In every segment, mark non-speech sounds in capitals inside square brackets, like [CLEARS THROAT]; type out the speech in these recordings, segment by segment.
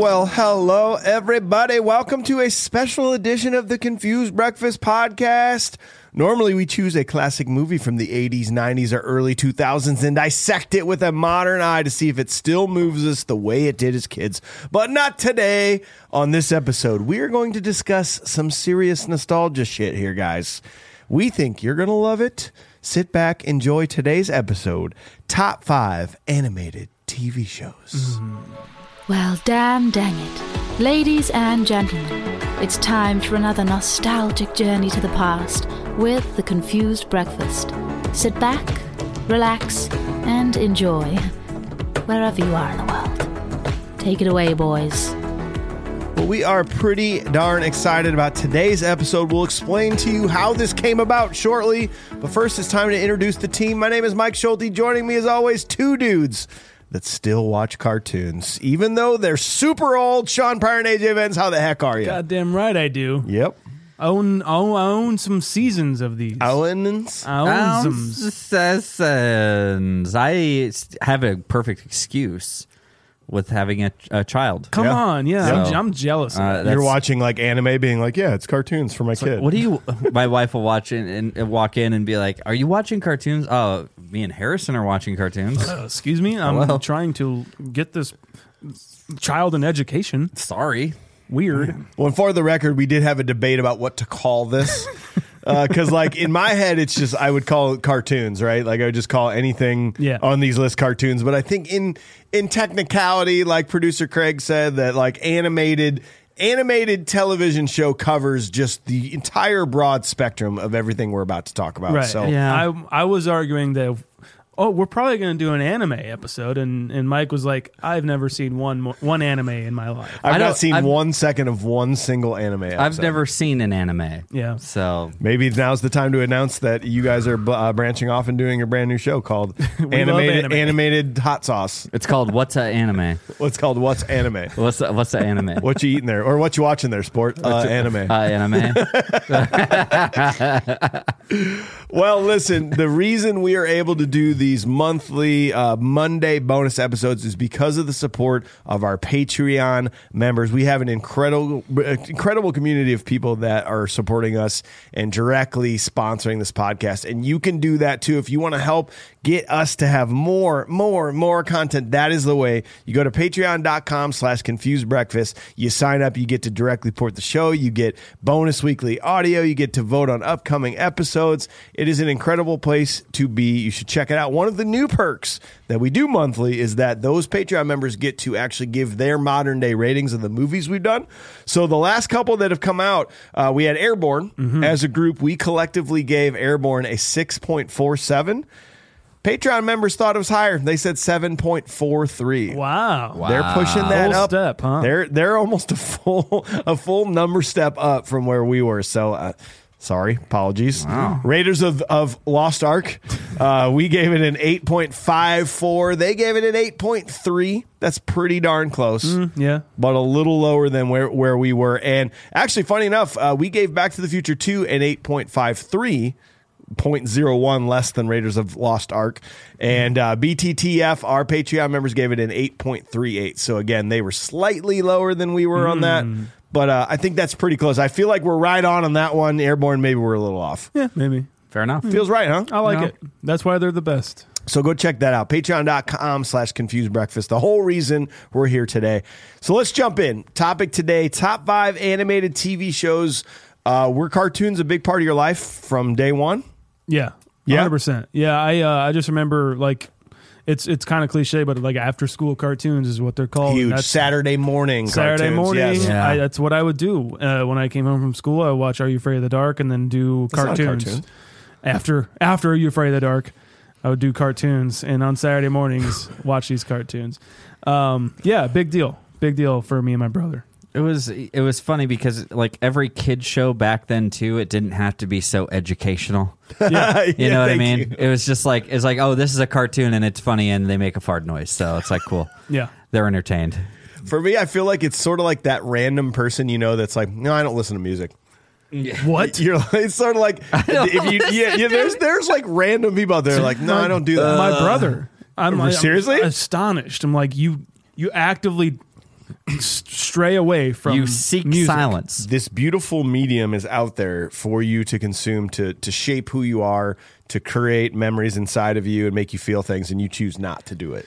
Well, hello, everybody. Welcome to a special edition of the Confused Breakfast Podcast. Normally, we choose a classic movie from the 80s, 90s, or early 2000s and dissect it with a modern eye to see if it still moves us the way it did as kids. But not today. On this episode, we are going to discuss some serious nostalgia shit here, guys. We think you're going to love it. Sit back, enjoy today's episode Top 5 Animated TV Shows. Mm-hmm. Well, damn dang it. Ladies and gentlemen, it's time for another nostalgic journey to the past with the Confused Breakfast. Sit back, relax, and enjoy wherever you are in the world. Take it away, boys. Well, we are pretty darn excited about today's episode. We'll explain to you how this came about shortly. But first, it's time to introduce the team. My name is Mike Schulte. Joining me, as always, two dudes that still watch cartoons, even though they're super old. Sean Prior and AJ Vens, how the heck are you? Goddamn right I do. Yep. I own, I own, I own some seasons of these. Owens. Uh, I own some. Ounces. I have a perfect excuse with having a, a child. Come Yeah. on, yeah, I'm, So, I'm jealous. of Uh, You're watching like anime, being like, yeah, it's cartoons for my kid. What do you? [LAUGHS] [LAUGHS] My wife will watch it and, and walk in and be like, "Are you watching cartoons?" Oh, me and Harrison are watching cartoons. Uh, excuse me, I'm Hello? trying to get this child in education. Sorry. Weird. Well, and for the record, we did have a debate about what to call this. [LAUGHS] Uh, because, like, in my head, it's just, I would call it cartoons, right? Like, I would just call anything Yeah. on these lists cartoons. But I think in in technicality, like producer Craig said, that like animated animated television show covers just the entire broad spectrum of everything we're about to talk about. Right. So, Yeah. I I was arguing that. Oh, we're probably going to do an anime episode, and, and Mike was like, "I've never seen one mo- one anime in my life." I've I not don't- seen I've- one second of one single anime. Episode. I've never seen an anime. Yeah. So Maybe now's the time to announce that you guys are uh, branching off and doing a brand new show called [LAUGHS] animated anime. animated hot sauce. it's called what's a anime? What's called what's anime? [LAUGHS] What's the, what's the anime? What you eating there, or what you watching there? Sport uh, anime. Uh, anime. [LAUGHS] well, listen. The reason we are able to do these monthly uh, Monday bonus episodes is because of the support of our Patreon members. We have an incredible, incredible community of people that are supporting us and directly sponsoring this podcast. And you can do that too if you want to help get us to have more, more, more content. That is the way. You go to patreon.com slash confused breakfast. You sign up, you get to directly port the show, you get bonus weekly audio, you get to vote on upcoming episodes. It is an incredible place to be. You should check it out. One of the new perks that we do monthly is that those Patreon members get to actually give their modern day ratings of the movies we've done. So the last couple that have come out, uh, we had Airborne as a group. We collectively gave Airborne a 6.47. Patreon members thought it was higher. They said 7.43. Wow. They're pushing that Full up. step, huh? They're they're almost a full [LAUGHS] a full number step up from where we were. So uh, sorry, apologies. Raiders of of Lost Ark. Uh, we gave it an 8.54. They gave it an 8.3. That's pretty darn close. Yeah. But a little lower than where, where we were. And actually, funny enough, uh, we gave Back to the Future 2 an 8.53. 0.01 less than Raiders of Lost Ark. And uh, BTTF, our Patreon members gave it an 8.38. So again, they were slightly lower than we were on that. But uh, I think that's pretty close. I feel like we're right on on that one. Airborne, maybe we're a little off. Yeah, maybe. Fair enough. Feels right, huh? I like No. it. That's why they're the best. So go check that out. Patreon.com slash confused breakfast. The whole reason we're here today. So let's jump in. Topic today top five animated TV shows. Uh, were cartoons a big part of your life from day one? Yeah. Yeah? 100%. Yeah, I uh, I just remember like it's it's kind of cliche, but like after school cartoons is what they're called. Huge that's- Saturday morning. Saturday cartoons, morning. yes. Yeah. I, that's what I would do uh, when I came home from school. I would watch Are You Afraid of the Dark and then do That's not a cartoons. cartoon. After after Are You Afraid of the Dark, I would do cartoons, and on Saturday mornings [LAUGHS] watch these cartoons. Um, yeah, big deal, big deal for me and my brother. It was it was funny because like every kid show back then too, it didn't have to be so educational. [LAUGHS] Yeah, You Yeah, know what I mean? you. It was just like it's like oh, this is a cartoon and it's funny and they make a fart noise, so it's like cool. [LAUGHS] yeah. They're entertained. For me, I feel like it's sort of like that random person you know that's like, no, I don't listen to music. [LAUGHS] What? You're like, it's sort of like if you yeah, yeah there's there's like random people out there like no I don't do that. my brother. I'm like, seriously? I'm astonished. I'm like you. You actively s- stray away from you seek music. silence. this beautiful medium is out there for you to consume to to shape who you are, to create memories inside of you and make you feel things and you choose not to do it.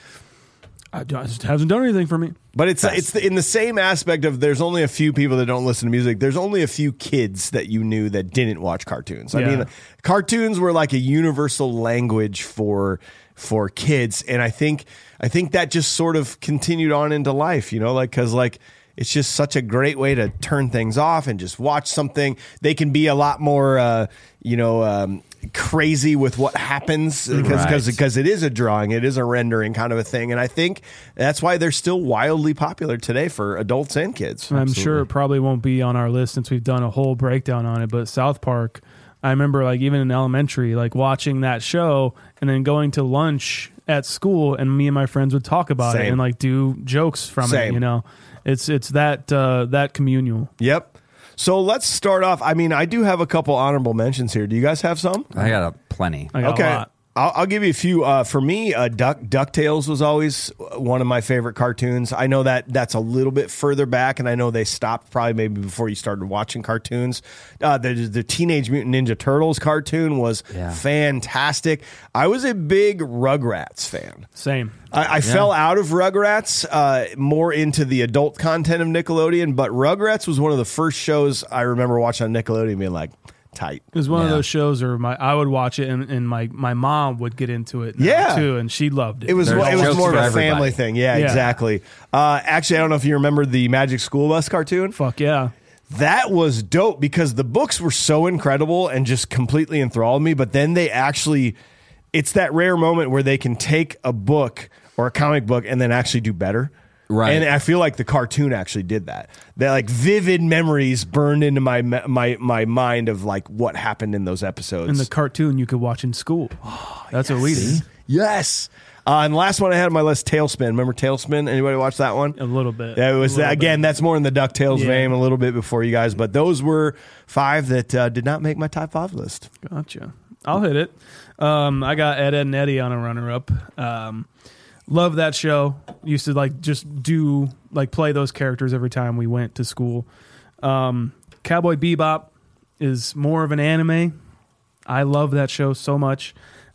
I, it just hasn't done anything for me. But it's it's the, in the same aspect of there's only a few people that don't listen to music. There's only a few kids that you knew that didn't watch cartoons. I mean, cartoons were like a universal language for for kids, and I think I think that just sort of continued on into life. You know, like because like it's just such a great way to turn things off and just watch something. They can be a lot more, uh, you know. Um, crazy with what happens because because Right. because it is a drawing, it is a rendering kind of a thing, and I think that's why they're still wildly popular today for adults and kids. I'm sure it probably won't be on our list since we've done a whole breakdown on it. But South Park, I remember like even in elementary, like watching that show and then going to lunch at school, and me and my friends would talk about it and like do jokes from it. You know, it's it's that uh, that communal. Yep. So let's start off. I mean, I do have a couple honorable mentions here. Do you guys have some? I got a plenty. I got a okay. Lot. I'll, I'll give you a few. Uh, for me, uh, Duck Ducktales was always one of my favorite cartoons. I know that that's a little bit further back, and I know they stopped probably maybe before you started watching cartoons. Uh, the, the Teenage Mutant Ninja Turtles cartoon was Yeah. fantastic. I was a big Rugrats fan. Same. I, I fell out of Rugrats, uh, more into the adult content of Nickelodeon, but Rugrats was one of the first shows I remember watching on Nickelodeon being like, tight. It was one of those shows where my I would watch it and, and my my mom would get into it Yeah. too and she loved it. It was There's it was more of a everybody. family thing. Yeah, Yeah. exactly. Uh, actually, I don't know if you remember the Magic School Bus cartoon. fuck yeah. That was dope because the books were so incredible and just completely enthralled me. But then they actually, it's that rare moment where they can take a book or a comic book and then actually do better. Right. And I feel like the cartoon actually did that. That like vivid memories burned into my my my mind of like what happened in those episodes. And the cartoon you could watch in school. [GASPS] That's what we did. yes. Uh, and the last one I had on my list, TaleSpin. Remember TaleSpin? Anybody watch that one? A little bit. Yeah, it was A again. bit. That's more in the Ducktales Yeah. vein, a little bit before you guys, but those were five that uh, did not make my top five list. Gotcha. I'll hit it. Um, I got Ed, Ed, and Eddy on a runner up. Um, love that show. Used to like just do like play those characters every time we went to school. Um, Cowboy Bebop is more of an anime. I love that show so much.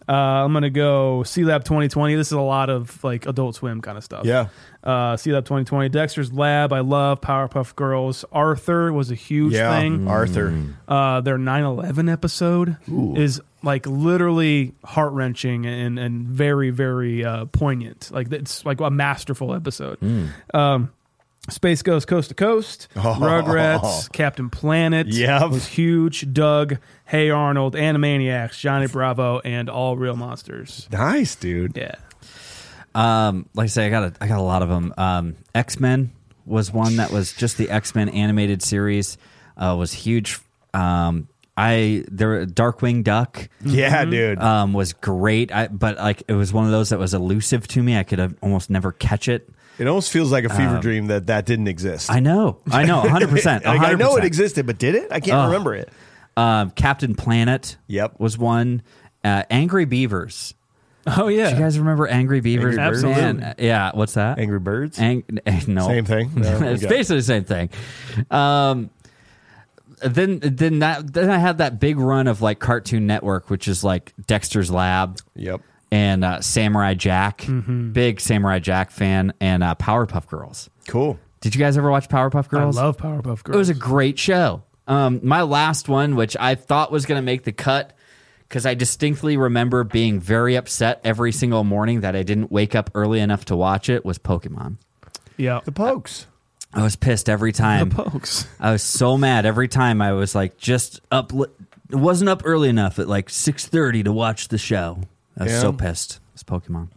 Uh, I'm gonna go Sealab 2020. This is a lot of like Adult Swim kind of stuff. Yeah. Uh, Sealab 2020. Dexter's Lab. I love Powerpuff Girls. Arthur was a huge Yeah, thing Arthur. uh, their 9-11 episode is like literally heart-wrenching and, and very very uh, poignant like it's like a masterful episode um, space ghost coast to coast [LAUGHS] rugrats captain planet Yep. was huge doug hey arnold animaniacs johnny bravo and all real monsters Nice, dude. yeah Um, like I say, I got a, I got a lot of them. Um, X Men was one that was just the X Men animated series. Uh, was huge. Um, I there Darkwing Duck. Yeah, dude. Um, was great. I, but like it was one of those that was elusive to me. I could have almost never catch it. It almost feels like a fever dream that that didn't exist. I know. I know. [LAUGHS] hundred percent. Like, I know it existed, but did it? I can't remember it. Um, Captain Planet. Yep. Was one. Uh, Angry Beavers. oh yeah Do you guys remember Angry Beavers? Angry Birds? Absolutely. Man, yeah. What's that? Angry Birds. Ang- no. Same thing. [LAUGHS] No, it's okay. basically the same thing. Um, then then that then I had that big run of like Cartoon Network, which is like Dexter's Lab Yep. And uh, Samurai Jack. Mm-hmm. Big Samurai Jack fan and uh, Powerpuff Girls. Cool. Did you guys ever watch Powerpuff Girls? i love powerpuff girls It was a great show. Um, my last one, which I thought was going to make the cut, because I distinctly remember being very upset every single morning that I didn't wake up early enough to watch it. Was Pokemon. Yeah. The Pokes. I was pissed every time. The pokes. I was so mad every time I was like just up. li- wasn't up early enough at like six thirty to watch the show. I was Yeah. so pissed. It's Pokemon.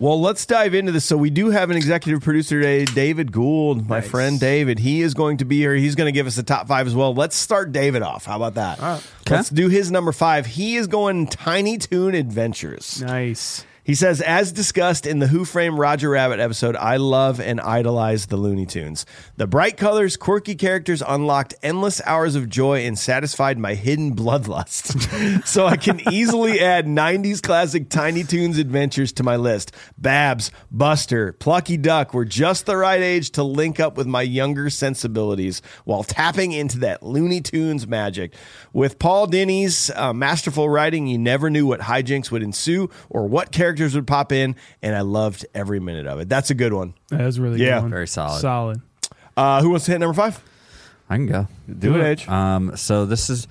Well, let's dive into this. So we do have an executive producer today, David Gould, my friend David. He is going to be here. He's going to give us a top five as well. Let's start David off. How about that? Let's do his number five. He is going Tiny Toon Adventures. Nice. He says, as discussed in the Who Framed Roger Rabbit episode, I love and idolize the Looney Tunes. The bright colors, quirky characters unlocked endless hours of joy and satisfied my hidden bloodlust. [LAUGHS] so I can easily add 90s classic Tiny Toons adventures to my list. Babs, Buster, Plucky Duck were just the right age to link up with my younger sensibilities while tapping into that Looney Tunes magic. With Paul Dini's uh, masterful writing, you never knew what hijinks would ensue or what characters would pop in, and I loved every minute of it. That's a good one. That was a really Yeah. good. one. Very solid. Solid. Uh, who wants to hit number five? I can go. Do it, Age. Um, so this is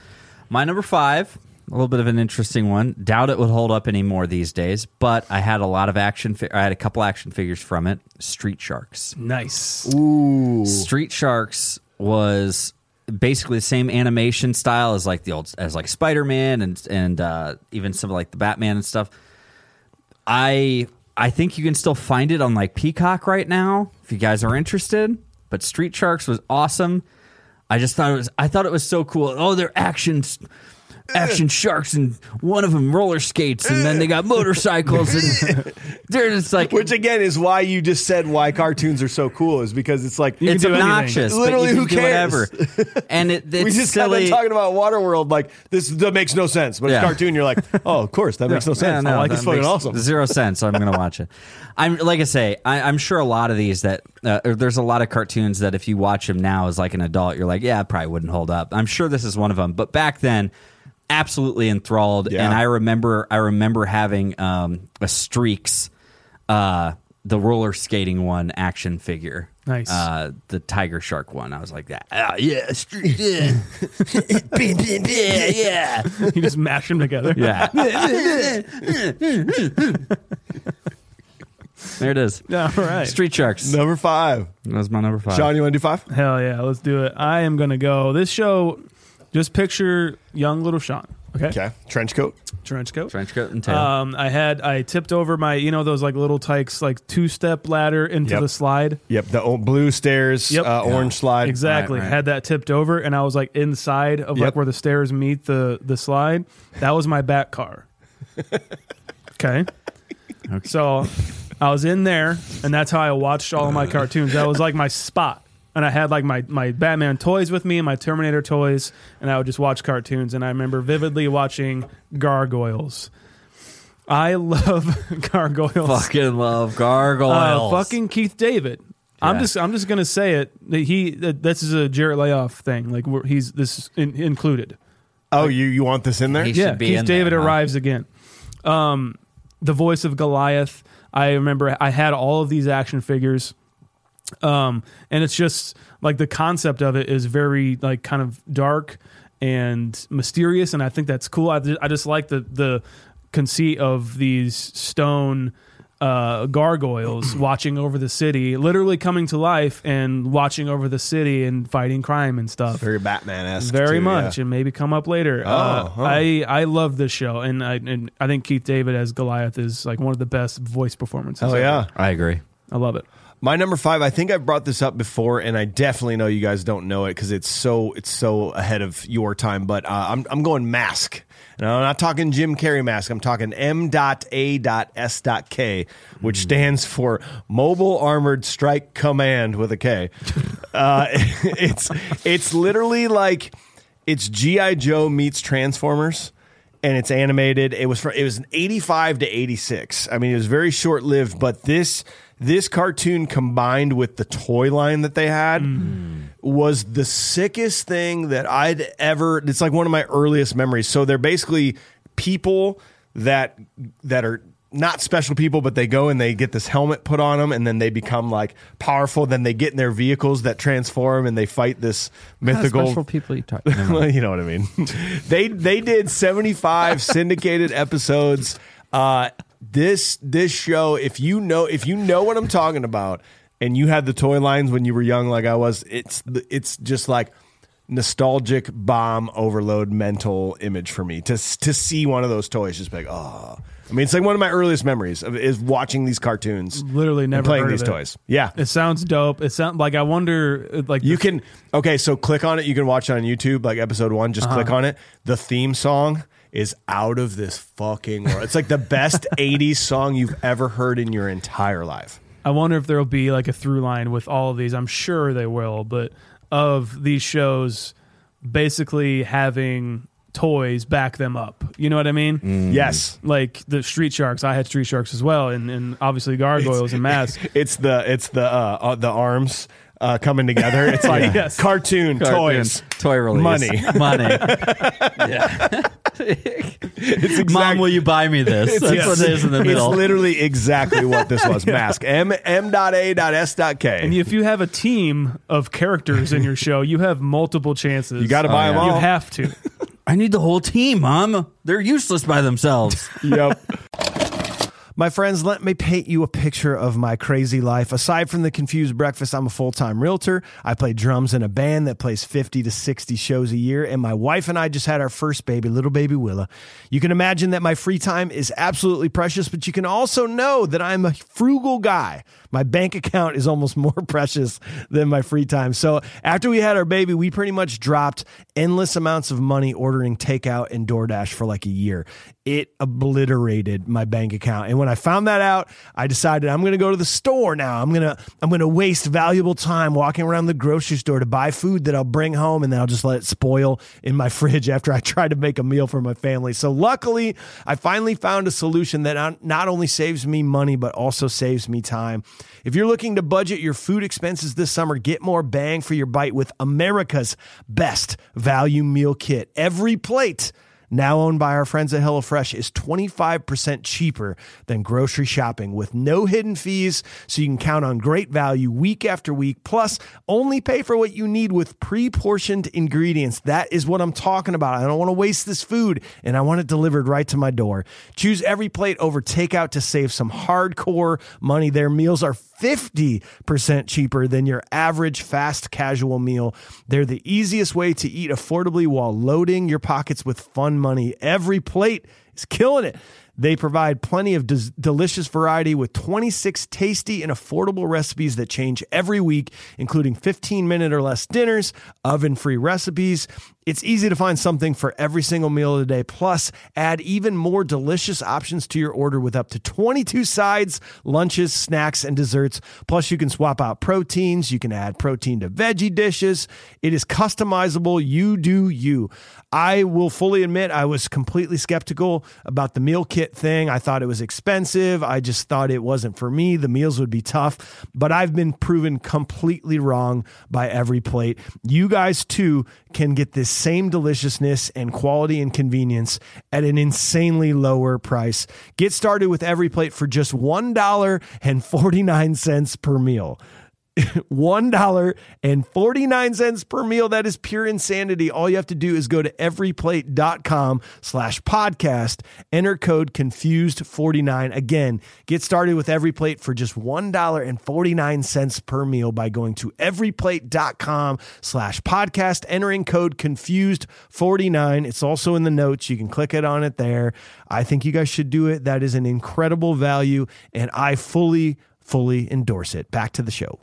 my number five. A little bit of an interesting one. Doubt it would hold up anymore these days, but I had a lot of action. Fi- I had a couple action figures from it. Street Sharks. Nice. Ooh. Street Sharks was basically the same animation style as like the old as like Spider Man and and uh, even some of like the Batman and stuff. I I think you can still find it on like Peacock right now if you guys are interested. But Street Sharks was awesome. I just thought it was I thought it was so cool. Oh, they're actions action sharks and one of them roller skates and then they got motorcycles and [LAUGHS] they're just like Which again is why you just said why cartoons are so cool is because it's like it's do obnoxious. but Literally, who cares? Whatever. [LAUGHS] And it, [LAUGHS] it's we just silly. got talking about Waterworld. Like this that makes no sense, but Yeah. it's cartoon. You're like, oh, of course that makes no sense. Yeah, no, I like that it's fucking awesome. Zero sense. So I'm going to watch it. I'm like I say, I, I'm sure a lot of these that uh, there's a lot of cartoons that if you watch them now as like an adult, you're like, yeah, it probably wouldn't hold up. I'm sure this is one of them. But back then, absolutely enthralled. Yeah. And I remember, I remember having um, a Streex, uh, the roller skating one action figure. Nice. Uh, the tiger shark one. I was like that. Ah, yeah, Streak, yeah, [LAUGHS] yeah, yeah. You just mash them together. [LAUGHS] Yeah. there it is. All right. Street Sharks. Number five. That was my number five. Sean, you want to do five? Hell yeah, let's do it. I am gonna go. This show, just picture young little Sean. Okay. Okay. Trench coat. Trench coat. Trench coat and tail. Um, I had I tipped over my you know those like little tykes like two step ladder into Yep. the slide. Yep. The old blue stairs. Yep. Uh, Orange slide. Exactly. right, right. Had that tipped over, and I was like inside of Yep. like where the stairs meet the the slide. That was my back car. okay. [LAUGHS] So I was in there, and that's how I watched all of my cartoons. That was like my spot. And I had like my, my Batman toys with me and my Terminator toys, and I would just watch cartoons. And I remember vividly watching Gargoyles. I love [LAUGHS] Gargoyles. fucking love Uh, gargoyles. fucking Keith David. I'm Yeah. just I'm just gonna say it. that He that this is a Jarrett Layoff thing. Like we're, he's this is in, included. Oh, you you want this in there? He Yeah, should be Keith in David there, huh? arrives again. Um, the voice of Goliath. I remember I had all of these action figures. Um, and it's just like the concept of it is very like kind of dark and mysterious, and I think that's cool. I, I just like the the conceit of these stone uh, gargoyles [CLEARS THROAT] watching over the city, literally coming to life and watching over the city and fighting crime and stuff. Very Batman esque. Very much, and maybe come up later. Oh, uh, huh. I I love this show, and I and I think Keith David as Goliath is like one of the best voice performances. Oh yeah. I agree. I love it. My number five, I think I've brought this up before, and I definitely know you guys don't know it because it's so it's so ahead of your time. But uh, I'm I'm going mask. And I'm not talking Jim Carrey mask. I'm talking M.A.S.K, which stands for Mobile Armored Strike Command with a K. [LAUGHS] Uh, [LAUGHS] it's it's literally like it's GI Joe meets Transformers and it's animated. It was for it was an 85 to 86. I mean, it was very short lived, but this this cartoon combined with the toy line that they had was the sickest thing that I'd ever it's like one of my earliest memories. So they're basically people that that are not special people, but they go and they get this helmet put on them, and then they become like powerful. Then they get in their vehicles that transform, and they fight this mythical. special people you talk. [LAUGHS] well, you know what I mean. [LAUGHS] they they did 75 syndicated episodes. Uh, this this show, if you know if you know what I'm talking about, and you had the toy lines when you were young, like I was, it's it's just like nostalgic bomb overload mental image for me to to see one of those toys just be like oh I mean it's like one of my earliest memories of, is watching these cartoons Literally never playing these toys yeah It sounds dope. It sounds like I wonder, uh, like you the- can okay, so click on it. You can watch it on YouTube, like episode one. Just click on it. The theme song is out of this fucking world. It's like the best [LAUGHS] '80s song you've ever heard in your entire life. I wonder if there'll be like a through line with all of these. I'm sure they will, but of these shows basically having toys back them up. You know what I mean? Yes, Like the Street Sharks, I had Street Sharks as well, and, and obviously gargoyles and masks. [LAUGHS] it's the it's the uh, uh, the arms uh, coming together. It's [LAUGHS] like Yes. cartoon, toys. toy release, Money. [LAUGHS] money. [LAUGHS] It's exact- Mom, will you buy me this? That's yes. what it is in the middle. It's literally exactly what this was. Mask. M M dot A dot S dot K. And if you have a team of characters in your show, you have multiple chances. You got to buy Oh, them all. You have to. I need the whole team, Mom. They're useless by themselves. Yep. My friends, let me paint you a picture of my crazy life. Aside from the confused breakfast, I'm a full time realtor. I play drums in a band that plays 50 to 60 shows a year, and my wife and I just had our first baby, little baby Willa. You can imagine that my free time is absolutely precious, but you can also know that I'm a frugal guy. My bank account is almost [LAUGHS] more precious than my free time. So after we had our baby, we pretty much dropped endless amounts of money ordering takeout and DoorDash for like a year. It obliterated my bank account. And when I found that out, I decided I'm going to go to the store now. I'm going to I'm going to waste valuable time walking around the grocery store to buy food that I'll bring home and then I'll just let it spoil in my [LAUGHS] fridge after I try to make a meal for my family. So luckily, I finally found a solution that not- not only saves me money but also saves me time. If you're looking to budget your food expenses this summer, get more bang for your bite with America's best value meal kit. EveryPlate now owned by our friends at HelloFresh, is 25% cheaper than grocery shopping with no hidden fees, so you can count on great value week after week. Plus, only pay for what you need with pre portioned ingredients. That is what I'm talking about. I don't want to waste this food, and I want it delivered right to my door. Choose EveryPlate over takeout to save some hardcore money. Their meals are 50% cheaper than your average fast casual meal. They're the easiest way to eat affordably while loading your pockets with fun money. EveryPlate is killing it. They provide plenty of des- delicious variety with 26 tasty and affordable recipes that change every week, including 15 minute or less dinners, oven free recipes. It's easy to find something for every single meal of the day. Plus, add even more delicious options to your order with up to 22 sides, lunches, snacks, and desserts. Plus, you can swap out proteins. You can add protein to veggie dishes. It is customizable. You do you. I will fully admit I was completely skeptical about the meal kit thing. I thought it was expensive. I just thought it wasn't for me. The meals would be tough, but I've been proven completely wrong by EveryPlate. You guys too can get this same deliciousness and quality and convenience at an insanely lower price. Get started with EveryPlate for just $1.49 per meal. $1.49 per meal. That is pure insanity. All you have to do is go to everyplate.com slash podcast, enter code confused49. Again, get started with EveryPlate for just $1.49 per meal by going to everyplate.com slash podcast, entering code confused49. It's also in the notes. You can click it on it there. I think you guys should do it. That is an incredible value, and I fully fully endorse it. Back to the show.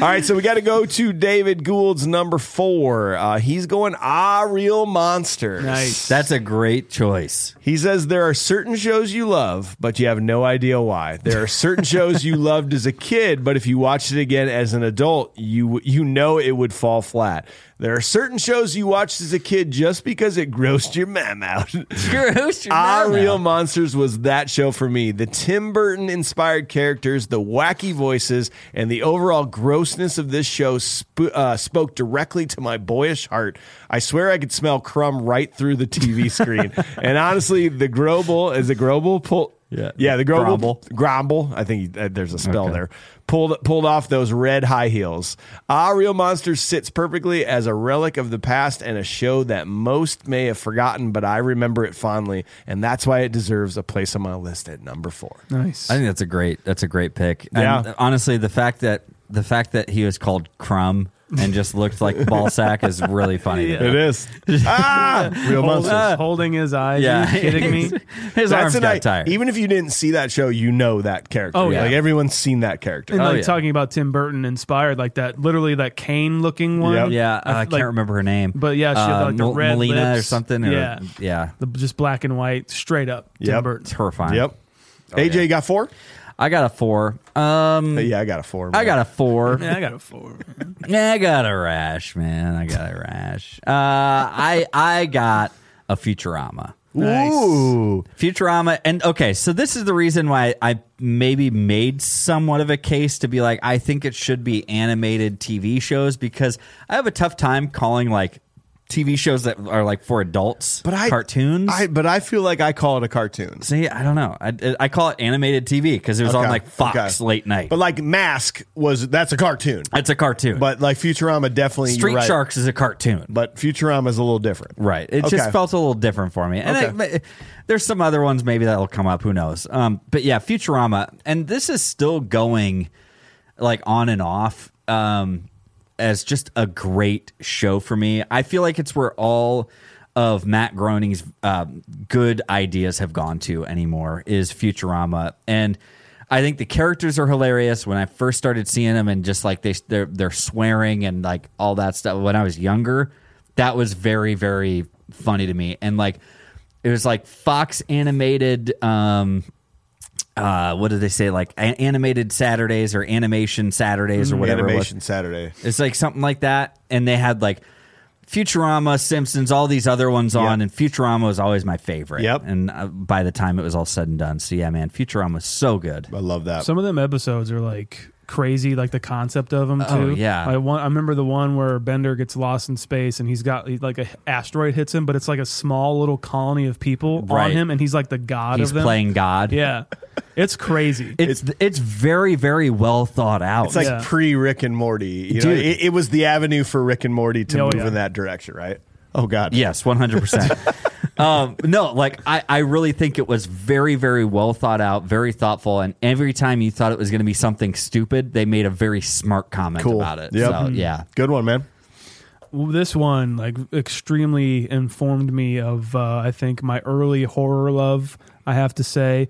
All right, so we got to go to David Gould's number four. Uh, he's going ah real monsters. Nice. That's a great choice. He says there are certain shows you love, but you have no idea why. There are certain shows you loved as a kid, but if you watched it again as an adult, you you know it would fall flat. There are certain shows you watched as a kid just because it grossed your mom out. [LAUGHS] Ah, Real Monsters was that show for me. The Tim Burton inspired characters, the wacky voices, and the overall grossness of this show sp- uh, spoke directly to my boyish heart. I swear I could smell Krumm right through the TV [LAUGHS] screen. and honestly, the Gromble is a Gromble pull. Yeah. Yeah, the girl Grumble. Grumble. I think he, uh, there's a spell Okay. there. Pulled pulled off those red high heels. Ah, Real Monsters sits perfectly as a relic of the past and a show that most may have forgotten, but I remember it fondly, and that's why it deserves a place on my list at number four. Nice. I think that's a great that's a great pick. Yeah. And honestly, the fact that the fact that he was called Krumm and just looked like ball sack is really funny. to me. It is. [LAUGHS] ah, Real Monsters. Holding, holding his eyes. Yeah, Are you kidding me? [LAUGHS] His That's arms an got tired. Even if you didn't see that show, you know that character. Oh, yeah. Like everyone's seen that character. And Oh, like yeah. talking about Tim Burton inspired, like that, literally that cane looking one. Yep. yeah, I, f- can't remember her name, But yeah, she had Uh, like the Mel- red Melina or something. Or, Yeah, yeah, the, just black and white, straight up. Tim Yep. Burton. terrifying. Yep. AJ yeah. you got four? I got a four. Um, Yeah, I got a four. I got a four. [LAUGHS] Yeah, I got a four. Yeah, I got a rash, man. I got a rash. Uh, I I got a Futurama. Nice. Ooh. Futurama, and okay, so this is the reason why I maybe made somewhat of a case to be like, I think it should be animated TV shows because I have a tough time calling like TV shows that are like for adults, But I cartoons. I but I feel like I call it a cartoon. See, I don't know. I, I call it animated TV because it was on like Fox okay. late night. But like Mask was that's a cartoon. it's a cartoon. But like Futurama definitely Street right. Sharks is a cartoon. But Futurama is a little different. Right. It Okay. just felt a little different for me. And Okay. it- there's some other ones maybe that'll come up. Who knows? Um, but yeah, Futurama, and this is still going like on and off um, as just a great show for me. I feel like it's where all of Matt Groening's um, good ideas have gone to anymore is Futurama, and I think the characters are hilarious. When I first started seeing them, and just like they they're they're swearing and like all that stuff when I was younger, that was very very funny to me, and like it was like Fox animated. Um, uh, what did they say? Like a- animated Saturdays or animation Saturdays or whatever. it was. Animation Saturday. It's like something like that. And they had like Futurama, Simpsons, all these other ones on, Yep. and Futurama was always my favorite. Yep. And uh, by the time it was all said and done, so yeah, man, Futurama was so good. I love that. Some of them episodes are like crazy, like the concept of them oh, too. Oh, yeah. I, want, I remember the one where Bender gets lost in space and he's got like a asteroid hits him, but it's like a small little colony of people on him, and he's like the god He's of them. playing God. Yeah, it's crazy. [LAUGHS] It's, it's very very well thought out. it's like Yeah. pre Rick and Morty. You know, it, it was the avenue for Rick and Morty to Oh, move yeah. in that direction, right? Oh God. Yes, one hundred percent. [LAUGHS] Um, no, like I, I really think it was very, very well thought out, very thoughtful, and every time you thought it was going to be something stupid, they made a very smart comment Cool. about it. Yep. So yeah, Good one, man. this one like extremely informed me of uh, I think my early horror love. I have to say,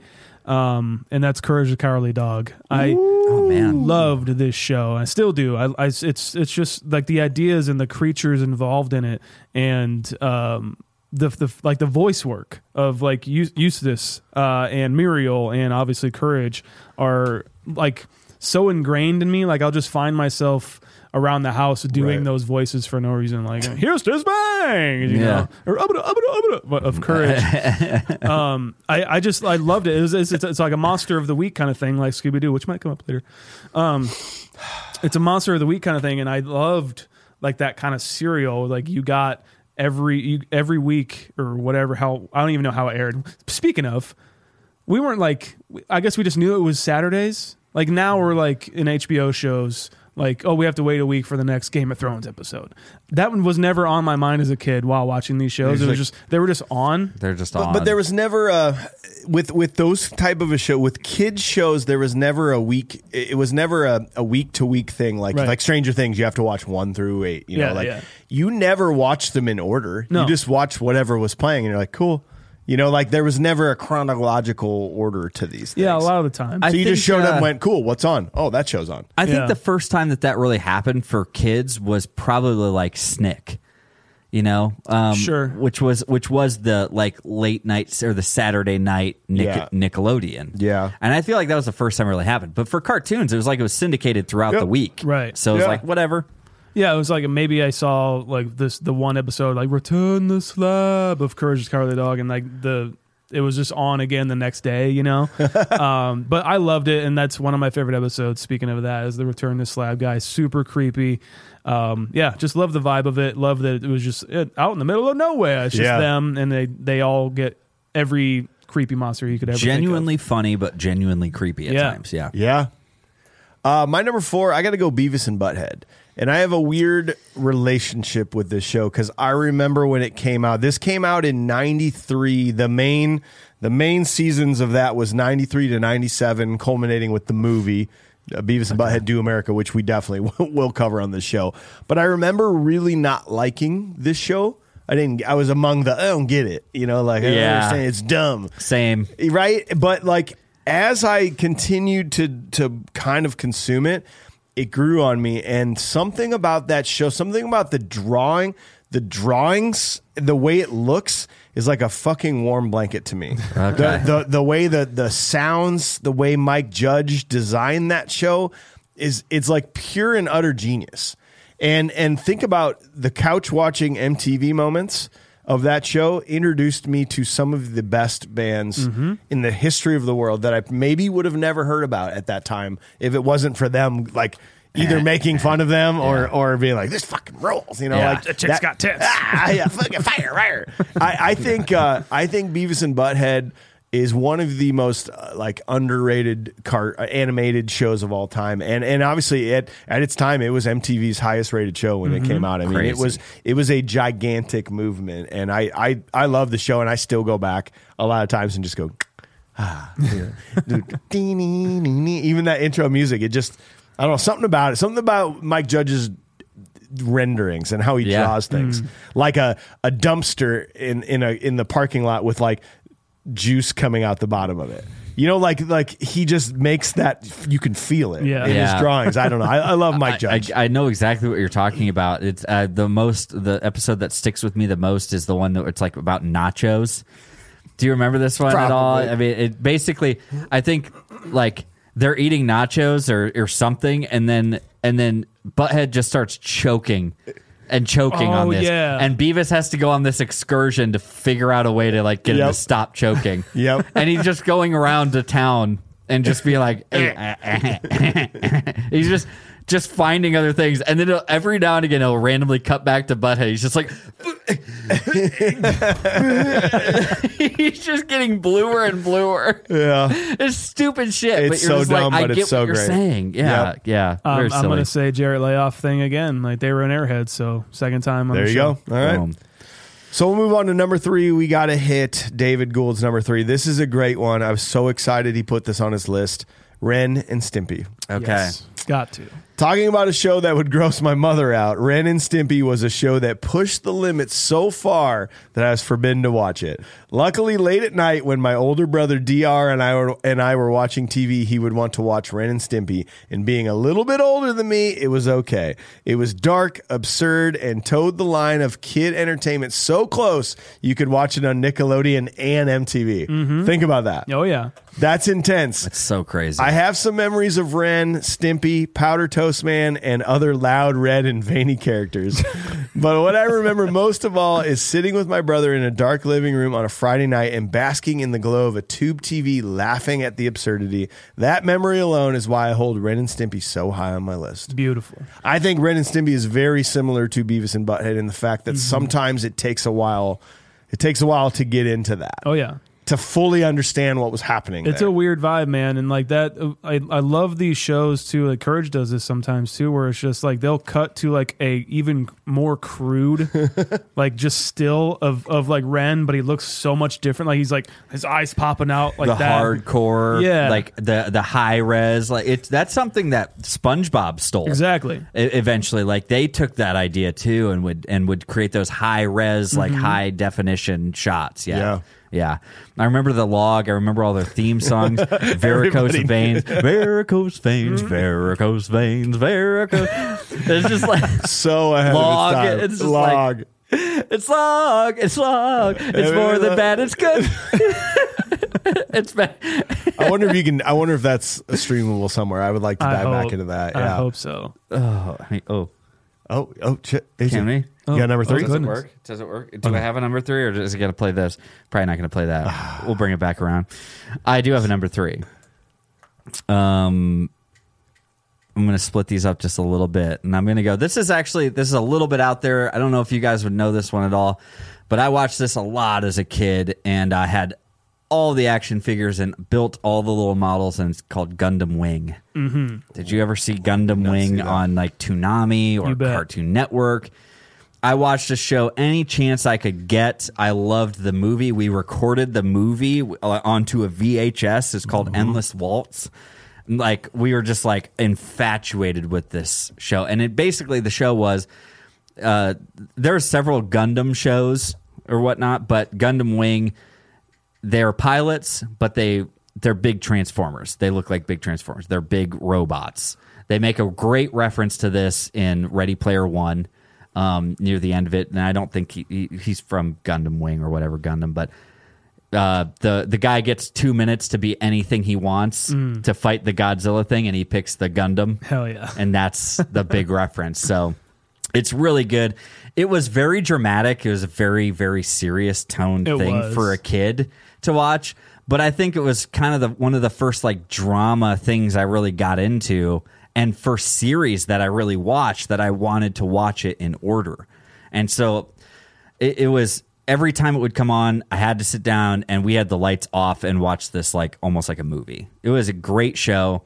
um, and that's Courage the Cowardly Dog. I oh man, loved this show. I still do. I, I it's it's just like the ideas and the creatures involved in it, and um, the the like the voice work of like Eustace uh, and Muriel and obviously Courage are like so ingrained in me. Like I'll just find myself around the house doing Right. those voices for no reason. Like Eustace bang, you Yeah. know, or "Ubba-da, ubba-da, ubba-da," of Courage. [LAUGHS] um, I, I just I loved it. It was it's, it's like a monster of the week kind of thing, like Scooby Doo, which might come up later. Um, it's a monster of the week kind of thing, and I loved like that kind of serial. Like you got every you, every week or whatever. How I don't even know how it aired. Speaking of, we weren't like I guess we just knew it was Saturdays. Like now we're like in HBO shows. Like oh, we have to wait a week for the next Game of Thrones episode. That one was never on my mind as a kid while watching these shows. It was like- just they were just on. they're just But, on. but there was never a with with those type of a show with kids shows. There was never a week. It was never a, a week to week thing. Like Right. like Stranger Things, you have to watch one through eight. You Yeah, know, like yeah. you never watched them in order. No. You just watched whatever was playing, and you're like, cool. You know, like there was never a chronological order to these. things. Yeah, a lot of the time. I So you think, just showed up uh, and went, cool. What's on? Oh, that show's on. I think Yeah. the first time that that really happened for kids was probably like Snick. You know, um, Sure. which was which was the like late nights or the Saturday night Nic- Yeah. Nickelodeon. Yeah. and I feel like that was the first time it really happened. But for cartoons, it was like it was syndicated throughout Yep. the week. Right. So it was Yeah. like whatever. Yeah, it was like maybe I saw like this the one episode like Return the Slab of Courage the Cowardly Dog and like the it was just on again the next day, you know. [LAUGHS] um, but I loved it, and that's one of my favorite episodes. Speaking of that, is the Return the Slab guy, super creepy. Um, yeah, just love the vibe of it. Love that it was just uh, out in the middle of nowhere. It's just Yeah. them, and they they all get every creepy monster you could ever think of. genuinely funny, but genuinely creepy at Yeah. times. Yeah. Yeah. Uh, my number four, I got to go Beavis and Butthead. And I have a weird relationship with this show because I remember when it came out. This came out in '93. The main, the main seasons of that was '93 to '97, culminating with the movie uh, Beavis and Butthead Do America, which we definitely [LAUGHS] will, will cover on this show. But I remember really not liking this show. I didn't. I was among the. I don't get it. You know, like I don't Yeah. understand. It's dumb Same. right but like as i continued to to kind of consume it it grew on me. And something about that show something about the drawing the drawings the way it looks is like a fucking warm blanket to me. Okay. the, the the way the the sounds the way mike judge designed that show is it's like pure and utter genius. And and think about the couch watching mtv moments of that show introduced me to some of the best bands in the history of the world that I maybe would have never heard about at that time if it wasn't for them like either making fun of them or or being like this fucking rolls you know Yeah. like The chick's got tits. ah, yeah fucking fire fire [LAUGHS] I, I think uh, I think Beavis and Butthead is one of the most uh, like underrated car uh, animated shows of all time. And and obviously at at its time it was MTV's highest rated show when it came out. I mean it was it was a gigantic movement. And I, I I love the show and I still go back a lot of times and just go ah yeah. [LAUGHS] Even that intro music it just I don't know something about it something about Mike Judge's renderings and how he Yeah. draws things. Like a a dumpster in in a in the parking lot with like juice coming out the bottom of it you know like like he just makes that you can feel it Yeah. in Yeah. his drawings I don't know I, I love [LAUGHS] Mike I, Judge I, I know exactly what you're talking about. It's uh, the most the episode that sticks with me the most is the one that it's like about nachos. Do you remember this one at all? I mean, it basically I think like they're eating nachos or or something, and then and then Butthead just starts choking. And choking on Oh, this, yeah. and Beavis has to go on this excursion to figure out a way to like get him to stop choking. [LAUGHS] Yep. and he's just going around to town and just be like, [LAUGHS] eh, eh, eh, he's just just finding other things, and then he'll- every now and again he'll randomly cut back to Butthead. He's just like, [LAUGHS] he's just getting bluer and bluer. yeah It's stupid shit, but It's you're so just dumb, like, I but get it's so what you're great. saying. Yeah, Yep. yeah. Um, I'm going to say Jarrett Layoff thing again. Like they were an airhead, so second time on there the you show. go all right Boom. So we'll move on to number three. We got to hit David Gould's number three. This is a great one. I was so excited he put this on his list. Ren and Stimpy. Okay. Yes, got to. Talking about a show that would gross my mother out, Ren and Stimpy was a show that pushed the limits so far that I was forbidden to watch it. Luckily, late at night when my older brother Dr. and I were and I were watching TV, he would want to watch Ren and Stimpy. And being a little bit older than me, it was okay. It was dark, absurd, and towed the line of kid entertainment so close you could watch it on Nickelodeon and MTV. Mm-hmm. Think about that. Oh yeah, That's intense. It's so crazy. I have some memories of Ren, Stimpy, Powder Toast Man, and other loud, red, and veiny characters. [LAUGHS] but what I remember most of all is sitting with my brother in a dark living room on a Friday night and basking in the glow of a tube TV, laughing at the absurdity. That memory alone is why I hold Ren and Stimpy so high on my list. beautiful. I think Ren and Stimpy is very similar to Beavis and Butthead in the fact that mm-hmm. sometimes it takes a while. It takes a while to get into that, Oh yeah, to fully understand what was happening. It's there. a weird vibe, man, and like that. I I love these shows too. Like Courage does this sometimes too, where it's just like they'll cut to like a even more crude, [LAUGHS] like just still of of like Ren, but he looks so much different. Like he's like his eyes popping out like the that. hardcore, Yeah. like the the high res, like it's that's something that SpongeBob stole Exactly. Eventually like they took that idea too and would and would create those high res like Mm-hmm. high definition shots yeah. Yeah. Yeah i remember the log i remember all their theme songs [LAUGHS] varicose Everybody veins varicose veins varicose veins varicose it's just like so ahead Log, of its time. it's just like- log. it's log it's log it's more than bad it's good [LAUGHS] it's bad I wonder if you can. I wonder if that's streamable somewhere. I would like to I dive hope, back into that. Yeah. I hope so. oh I mean, oh Oh, oh, shit. Is Can it- we? You got number three? oh, Does it work? Does it work? Do I have a number three, or is it going to play this? Probably not going to play that. we'll bring it back around. I do have a number three. Um, I'm going to split these up just a little bit, and I'm going to go. This is actually this is a little bit out there. I don't know if you guys would know this one at all, but I watched this a lot as a kid, and I had all the action figures and built all the little models, and it's called Gundam Wing. Mm-hmm. Did you ever see Gundam Wing on like Toonami or Cartoon Network? I watched the show any chance I could get. I loved the movie. We recorded the movie uh, onto a VHS. It's called Endless Waltz. Like we were just like infatuated with this show, and it basically the show was uh, there are several Gundam shows or whatnot, but Gundam Wing, they're pilots, but they they're big transformers. They look like big transformers. They're big robots. They make a great reference to this in Ready Player One, um, near the end of it. And I don't think he, he, he's from Gundam Wing or whatever Gundam, but uh, the the guy gets two minutes to be anything he wants to fight the Godzilla thing, and he picks the Gundam Hell yeah. [LAUGHS] and that's the big reference. So it's really good. It was very dramatic. It was a very very serious toned It thing was. for a kid to watch. But I think it was kind of the one of the first like drama things I really got into, and first series that I really watched that I wanted to watch it in order. And so it, it was every time it would come on, I had to sit down and we had the lights off and watch this like almost like a movie. It was a great show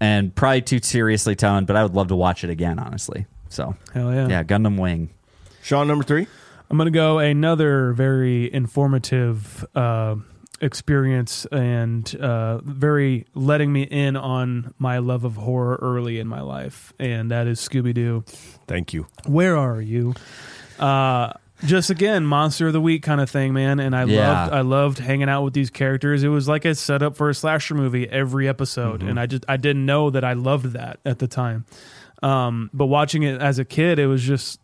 and probably too seriously toned, but I would love to watch it again, honestly. So Hell yeah. yeah, Gundam Wing. Sean, number three. I'm going to go another very informative uh, experience and uh, very letting me in on my love of horror early in my life, and that is Scooby Doo. Thank you. Where are you? Uh, just again, monster of the week kind of thing, man. And I Yeah. loved, I loved hanging out with these characters. It was like a setup for a slasher movie every episode, and I just, I didn't know that I loved that at the time. Um, but watching it as a kid, it was just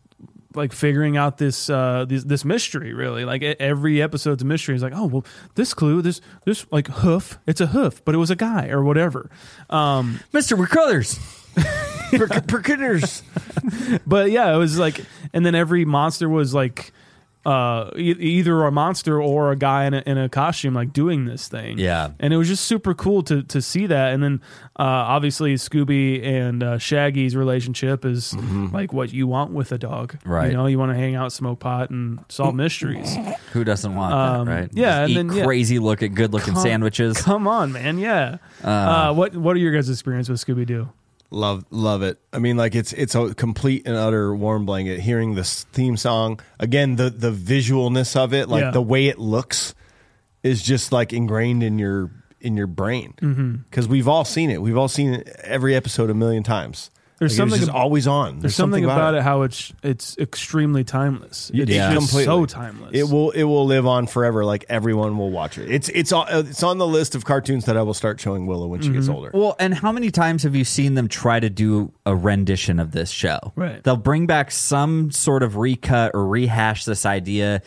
like figuring out this uh this, this mystery really like every episode's a mystery is like oh well this clue this this like hoof it's a hoof but it was a guy or whatever um Mr. McCullers. Perkinners. but yeah it was like and then every monster was like uh e- either a monster or a guy in a, in a costume like doing this thing Yeah. and it was just super cool to to see that and then uh obviously scooby and uh, shaggy's relationship is like what you want with a dog Right. you know you want to hang out smoke pot and solve mysteries Who doesn't want Um, that, right? yeah, Just and eat then, yeah. crazy looking, good looking sandwiches. [LAUGHS] come on man yeah uh, what what are your guys experience with scooby-doo Love love it. I mean, like it's it's a complete and utter warm blanket. Hearing this theme song again, the the visualness of it, like Yeah. the way it looks, is just like ingrained in your in your brain. Mm-hmm. Because we've all seen it. We've all seen it every episode a million times. There's Like, something it's just ab- always on. there's something, about, it. how it's it's extremely timeless it's Yeah. just Completely. so timeless It will it will live on forever. Like everyone will watch it. It's it's on it's on the list of cartoons that I will start showing Willow when she gets Mm-hmm. older. Well, and how many times have you seen them try to do a rendition of this show? Right. They'll bring back some sort of recut or rehash this idea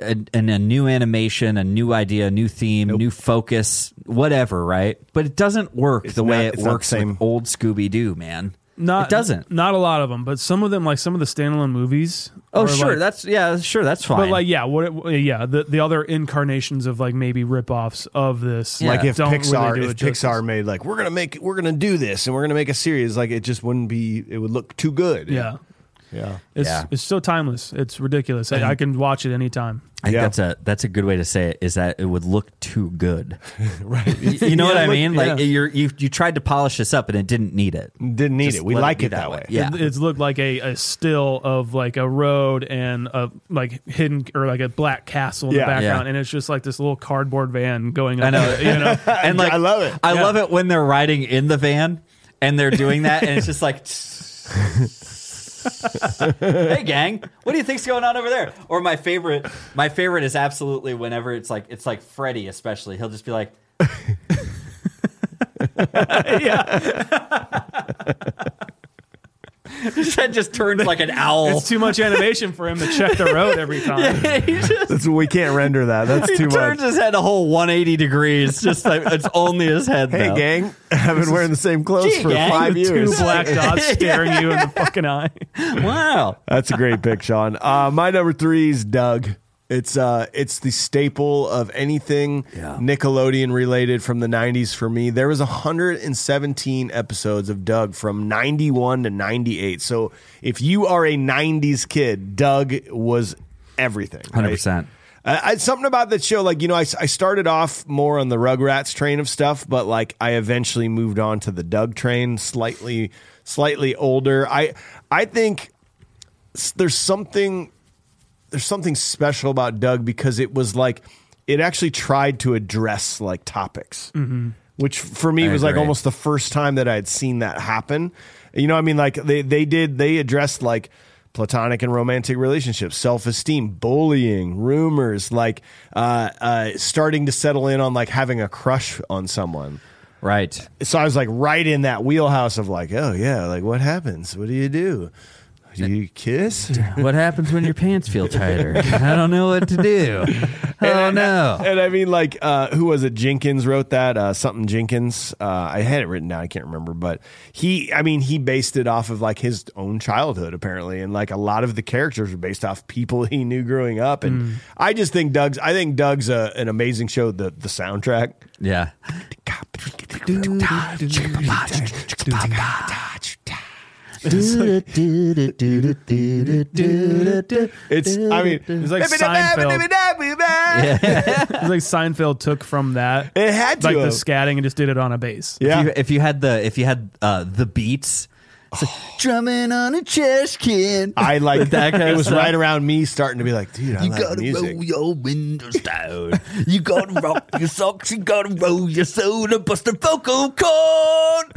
and a, a new animation, a new idea, a new theme, new focus, whatever, right? But it doesn't work It's the way it works the same. with old Scooby Doo, man. Not it doesn't. not a lot of them but some of them like some of the standalone movies Oh, sure. like- that's yeah, sure. That's fine. but like yeah what it, yeah the the other incarnations of like maybe rip-offs of this Yeah. like if don't Pixar, really do if it justice. Pixar made like we're gonna make we're gonna do this and we're gonna make a series, like it just wouldn't be. It would look too good. yeah yeah. it's Yeah. it's so timeless it's ridiculous I, I can watch it anytime I think Yeah. that's a that's a good way to say it. Is that it would look too good? [LAUGHS] right. You know [LAUGHS] Yeah, what I look- mean? Like yeah. you're you you tried to polish this up and it didn't need it. Didn't need Just it. We like be it that way. Yeah. It- it's looked like a, a still of like a road and a like hidden or like a black castle in Yeah. the background, Yeah. and it's just like this little cardboard van going. Up I know. there, you know. [LAUGHS] and like I love it. I Yeah. love it when they're riding in the van and they're doing that, and it's just like, "Hey, gang, what do you think's going on over there?" Or my favorite, my favorite is absolutely whenever it's like it's like Freddie, especially. He'll just be like, [LAUGHS] [LAUGHS] His head just turns like an owl. It's too much animation for him to check the road every [LAUGHS] time. he just That's we can't render that. That's [LAUGHS] he too turns much. his head a whole 180 degrees. Just like it's only his head. Hey, though. gang! I've been wearing the same clothes Gee, for gang. five Two black dots staring you in the fucking eye. Wow. That's a great pick, Sean. Uh, my number three is Doug. It's uh, it's the staple of anything Yeah. Nickelodeon related from the '90s for me. There was 117 episodes of Doug from '91 to '98. So if you are a '90s kid, Doug was everything. right? 100%. I, I, something about that show, like you know, I, I started off more on the Rugrats train of stuff, but like I eventually moved on to the Doug train, slightly slightly older. I I think there's something there's something special about Doug because it was like it actually tried to address like topics, which for me I was like almost the first time that I had seen that happen. You know, what I mean, like they they did they addressed like platonic and romantic relationships, self esteem, bullying, rumors, like uh, uh, starting to settle in on like having a crush on someone Right. so I was like right in that wheelhouse of like, oh yeah, like what happens? What do you do? Do you kiss? what happens when your pants feel tighter? [LAUGHS] I don't know what to do. Oh no. And I mean, like, uh, who was it? Jenkins wrote that. Uh, something Jenkins. Uh, I had it written down. I can't remember, but he. I mean, he based it off of like his own childhood, apparently, and like a lot of the characters are based off people [LAUGHS] he knew growing up. And I just think Doug's. I think Doug's a, an amazing show. The the soundtrack. Yeah. It's. I mean, It's like Seinfeld. [LAUGHS] It's like Seinfeld took from that, It had to. like the have. scatting, and just did it on a bass. yeah. If you, if you had the if you had uh, the beats, it's like, [SIGHS] drumming on a chest can. I [LAUGHS] like that kind It was stuff. right around me starting to be like, dude, I You like gotta music. roll your windows down. You gotta rock [LAUGHS] your socks. You gotta roll your soda, bust a vocal cord.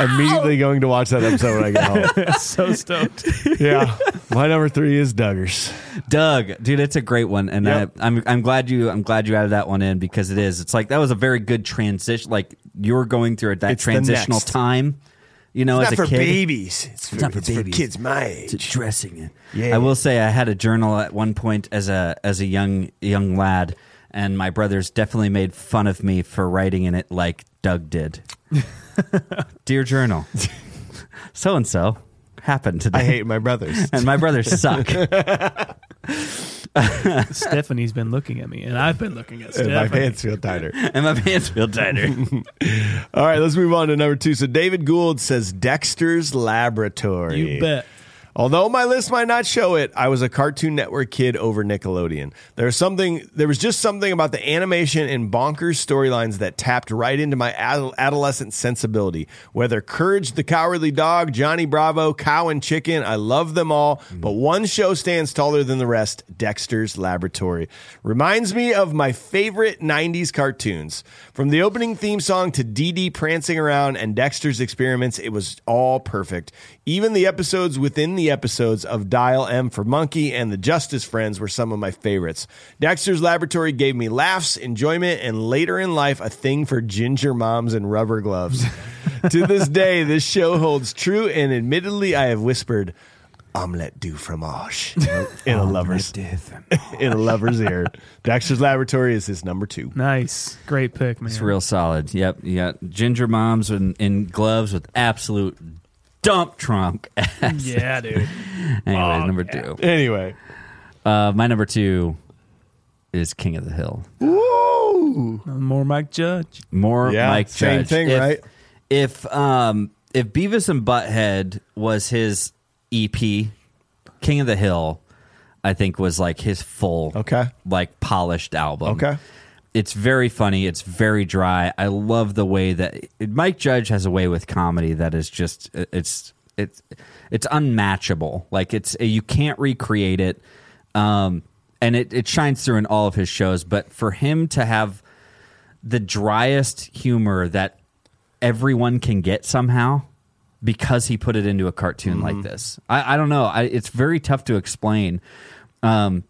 Immediately going to watch that episode when I get home. [LAUGHS] so stoked. yeah, my number three is Duggars. Doug, dude, it's a great one, and Yep. I, I'm I'm glad you I'm glad you added that one in because it is. It's like that was a very good transition. Like you're going through a, that It's the transitional next. time. You know, It's as not a for kid, babies. It's for, not for it's for babies. kids my It's age. addressing it. Yeah. I will say I had a journal at one point as a as a young young lad, and my brothers definitely made fun of me for writing in it like Doug did. [LAUGHS] Dear journal, so and so happened today. I hate my brothers. [LAUGHS] and my brothers suck. [LAUGHS] Stephanie's been looking at me, and I've been looking at Stephanie. And my Stephanie. pants feel tighter. and my pants feel tighter. All right, let's move on to number two. So David Gould says Dexter's Laboratory. You bet. Although my list might not show it, I was a Cartoon Network kid over Nickelodeon. There was something there was just something about the animation and bonkers storylines that tapped right into my adol- adolescent sensibility. Whether Courage the Cowardly Dog, Johnny Bravo, Cow and Chicken, I love them all, mm. but one show stands taller than the rest, Dexter's Laboratory. Reminds me of my favorite 90s cartoons. From the opening theme song to Dee Dee prancing around and Dexter's experiments, it was all perfect. Even the episodes within the episodes of Dial M for Monkey and the Justice Friends were some of my favorites. Dexter's Laboratory gave me laughs, enjoyment, and later in life, a thing for ginger moms and rubber gloves. [LAUGHS] to this day, this show holds true, and admittedly, I have whispered, omelette du fromage [LAUGHS] in a lover's [LAUGHS] in a lover's ear. Dexter's Laboratory is his number two. Nice, great pick, man. It's real solid. Yep. You got ginger moms in, in gloves with absolute dump trunk. [LAUGHS] ass. Yeah, dude. Anyways, number two. Anyway, Uh, my number two is King of the Hill. woo! More Mike Judge. More Yeah, Mike same Judge. Same thing, if, right? If um if Beavis and Butthead was his EP, King of the Hill, I think was like his full Okay. like polished album. Okay. It's very funny. It's very dry. I love the way that Mike Judge has a way with comedy that is just it's it's it's unmatchable. Like it's you can't recreate it, um, and it it shines through in all of his shows. But for him to have the driest humor that everyone can get somehow because he put it into a cartoon like this. I, I don't know. I, it's very tough to explain. Um,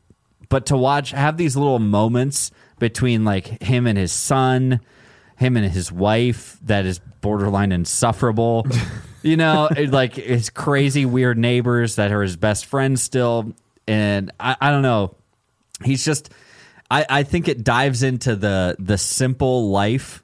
but to watch, have these little moments between like him and his son, him and his wife that is borderline insufferable. [LAUGHS] you know, like his crazy, weird neighbors that are his best friends still. And I, I don't know he's just I, I think it dives into the the simple life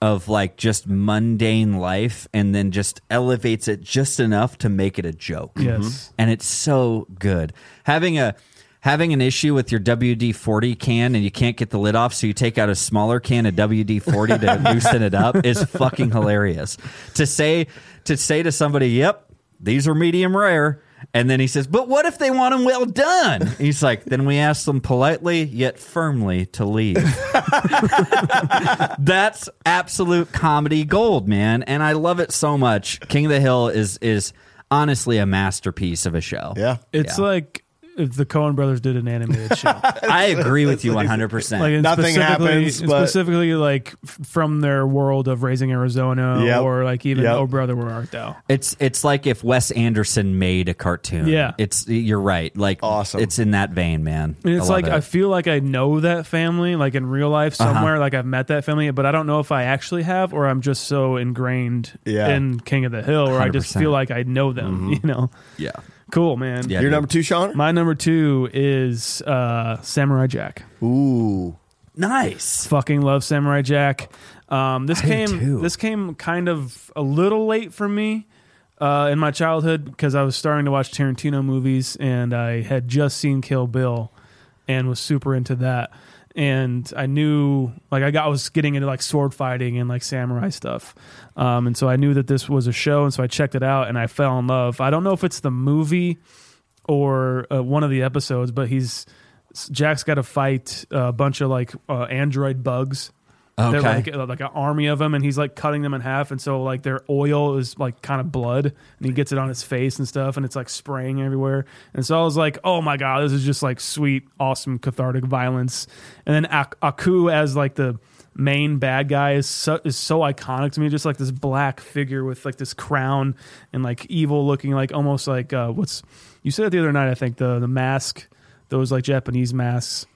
of like just mundane life and then just elevates it just enough to make it a joke. Yes. Mm-hmm. And it's so good. Having a having an issue with your WD-40 can and you can't get the lid off so you take out a smaller can of WD-40 to [LAUGHS] loosen it up is fucking hilarious. To say to say to somebody, "Yep, these are medium rare." And then he says, "But what if they want them well done?" He's like, "Then we ask them politely yet firmly to leave." [LAUGHS] That's absolute comedy gold, man, and I love it so much. King of the Hill is is honestly a masterpiece of a show. Yeah. It's Yeah. like if the Coen brothers did an animated show. [LAUGHS] I agree with you 100%. like and Nothing specifically, happens, but- specifically like f- from their world of raising Arizona Yep. or like even Yep. Oh Brother Where Art Thou. It's it's like if Wes Anderson made a cartoon. Yeah. it's you're right. Like Awesome. It's in that vein, man. And it's I love like it. I feel like I know that family, like in real life Uh-huh. somewhere, like I've met that family, but I don't know if I actually have or I'm just so ingrained Yeah. Mm-hmm. in King of the Hill, or I just 100%. feel like I know them. You know, yeah, cool man. Yeah. Your dude. number two, Sean? My number two is uh, Samurai Jack. Ooh. nice. Fucking love Samurai Jack. Um, this I do came too. this came kind of a little late for me uh, in my childhood because I was starting to watch Tarantino movies and I had just seen Kill Bill and was super into that. And I knew, like, I got I was getting into like sword fighting and like samurai stuff, um, and so I knew that this was a show, and so I checked it out and I fell in love. I don't know if it's the movie or uh, one of the episodes, but he's Jack's got to fight a bunch of like uh, android bugs. They're like uh, like an army of them, and he's like cutting them in half, and so like their oil is like kind of blood, and he gets it on his face and stuff, and it's like spraying everywhere. And so I was like, oh my god, this is just like sweet, awesome, cathartic violence. And then Ak- Aku as like the main bad guy is so, is so iconic to me, just like this black figure with like this crown and like evil looking, like almost like uh, what's you said it the other night, I think the the mask, those like Japanese masks.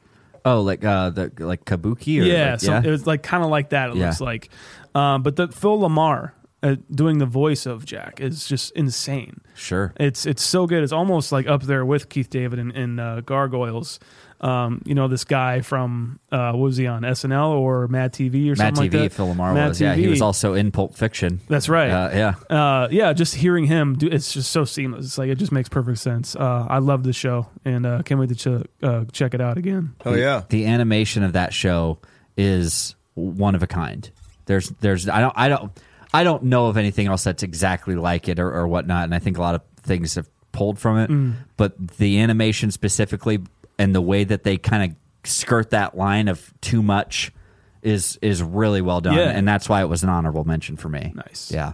Oh, like uh, the like kabuki. Or Yeah, like, so it was like kind of like that. It Yeah. looks like, um, but the Phil LaMarr uh, doing the voice of Jack is just insane. sure. It's it's so good. It's almost like up there with Keith David in, in uh, Gargoyles. Um, you know this guy from uh, what was he on SNL or Mad TV or Mad something TV. like that? Phil LaMarr Mad was. Yeah, he was also in Pulp Fiction. That's right. Uh, yeah. uh, yeah, just hearing him do it's just so seamless. It's like it just makes perfect sense. Uh, I love the show and uh, can't wait to ch- uh, check it out again. Oh, yeah. The animation of that show is one of a kind. There's there's I don't I don't I don't know of anything else that's exactly like it or, or whatnot, and I think a lot of things have pulled from it. Mm. But the animation specifically and the way that they kind of skirt that line of too much is is really well done, Yeah. and that's why it was an honorable mention for me. Nice. Yeah.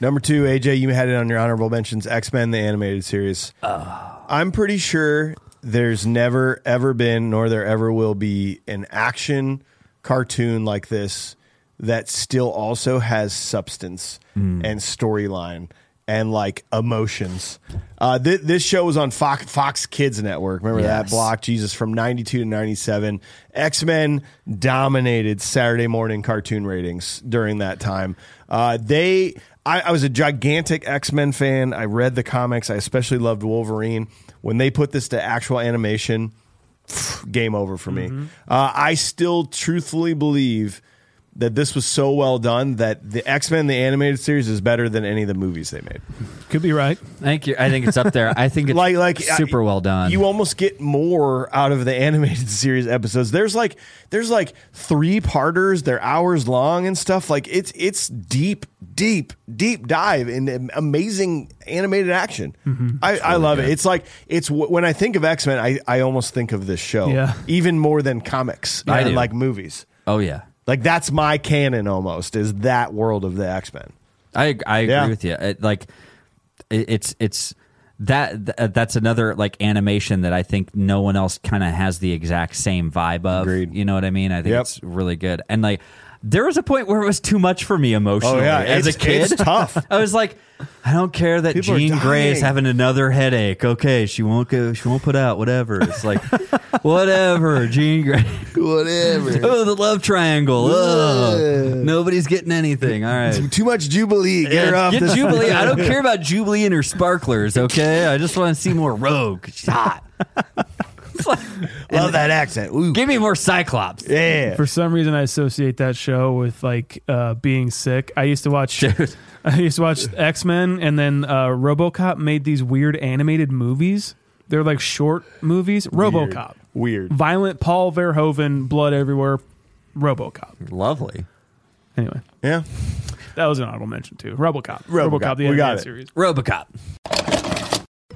Number two, AJ, you had it on your honorable mentions X Men, the animated series. I'm pretty sure there's never, ever been, nor there ever will be, an action cartoon like this that still also has substance mm. and storyline and like emotions. Uh, th- this show was on Fox, Fox Kids Network. Remember that block? Jesus, from 92 to 97. X Men dominated Saturday morning cartoon ratings during that time. Uh, they, I, I was a gigantic X Men fan. I read the comics. I especially loved Wolverine. When they put this to actual animation, game over for me. Uh, I still truthfully believe that this was so well done that the X Men the animated series is better than any of the movies they made. Could be right. Thank you I think it's up there. I think it's like like super well done. You almost get more out of the animated [LAUGHS] series episodes. There's like there's like three parters. They're hours long and stuff. Like it's it's deep, deep, deep dive in amazing animated action. Mm-hmm. I, I love it. It's like it's when I think of X Men, I I almost think of this show. Yeah. even more than comics I and like movies. oh yeah. Like that's my canon almost is that world of the X Men. I I agree Yeah. with you. It, like it, it's it's that th- that's another like animation that I think no one else kind of has the exact same vibe of. Agreed. You know what I mean? I think Yep. it's really good. And like there was a point where it was too much for me emotionally. Oh, yeah. as a It's- kid, it's tough. [LAUGHS] I was like, I don't care that People Jean Grey is having another headache. Okay, she won't go. She won't put out. Whatever. It's like, whatever. Jean Grey. [LAUGHS] Whatever. [LAUGHS] Oh, the love triangle. Ugh. Nobody's getting anything. All right. Too much Jubilee. Get her off get this. Jubilee. I don't care about Jubilee and her sparklers. Okay, I just want to see more Rogue. She's hot. [LAUGHS] Love that accent. Ooh. Give me more Cyclops. Yeah. For some reason, I associate that show with like uh, being sick. I used to watch. Dude. [LAUGHS] I used to watch X Men, and then uh, RoboCop made these weird animated movies. They're like short movies. RoboCop, Weird. violent Paul Verhoeven, blood everywhere. RoboCop. Lovely. Anyway, Yeah. that was an honorable mention too. RoboCop. RoboCop. the We got animated it. series. Robocop.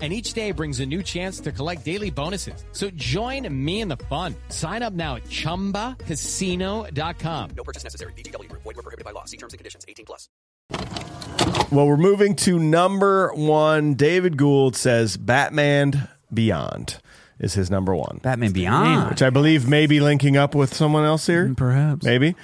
And each day brings a new chance to collect daily bonuses. So join me in the fun. Sign up now at chumbacasino.com. No purchase necessary. VGW Group. Void were prohibited by law. See terms and conditions. 18 plus. Well, we're moving to number one. David Gould says Batman Beyond is his number one, Batman Beyond. which I believe may be linking up with someone else here. Mm, perhaps. Maybe.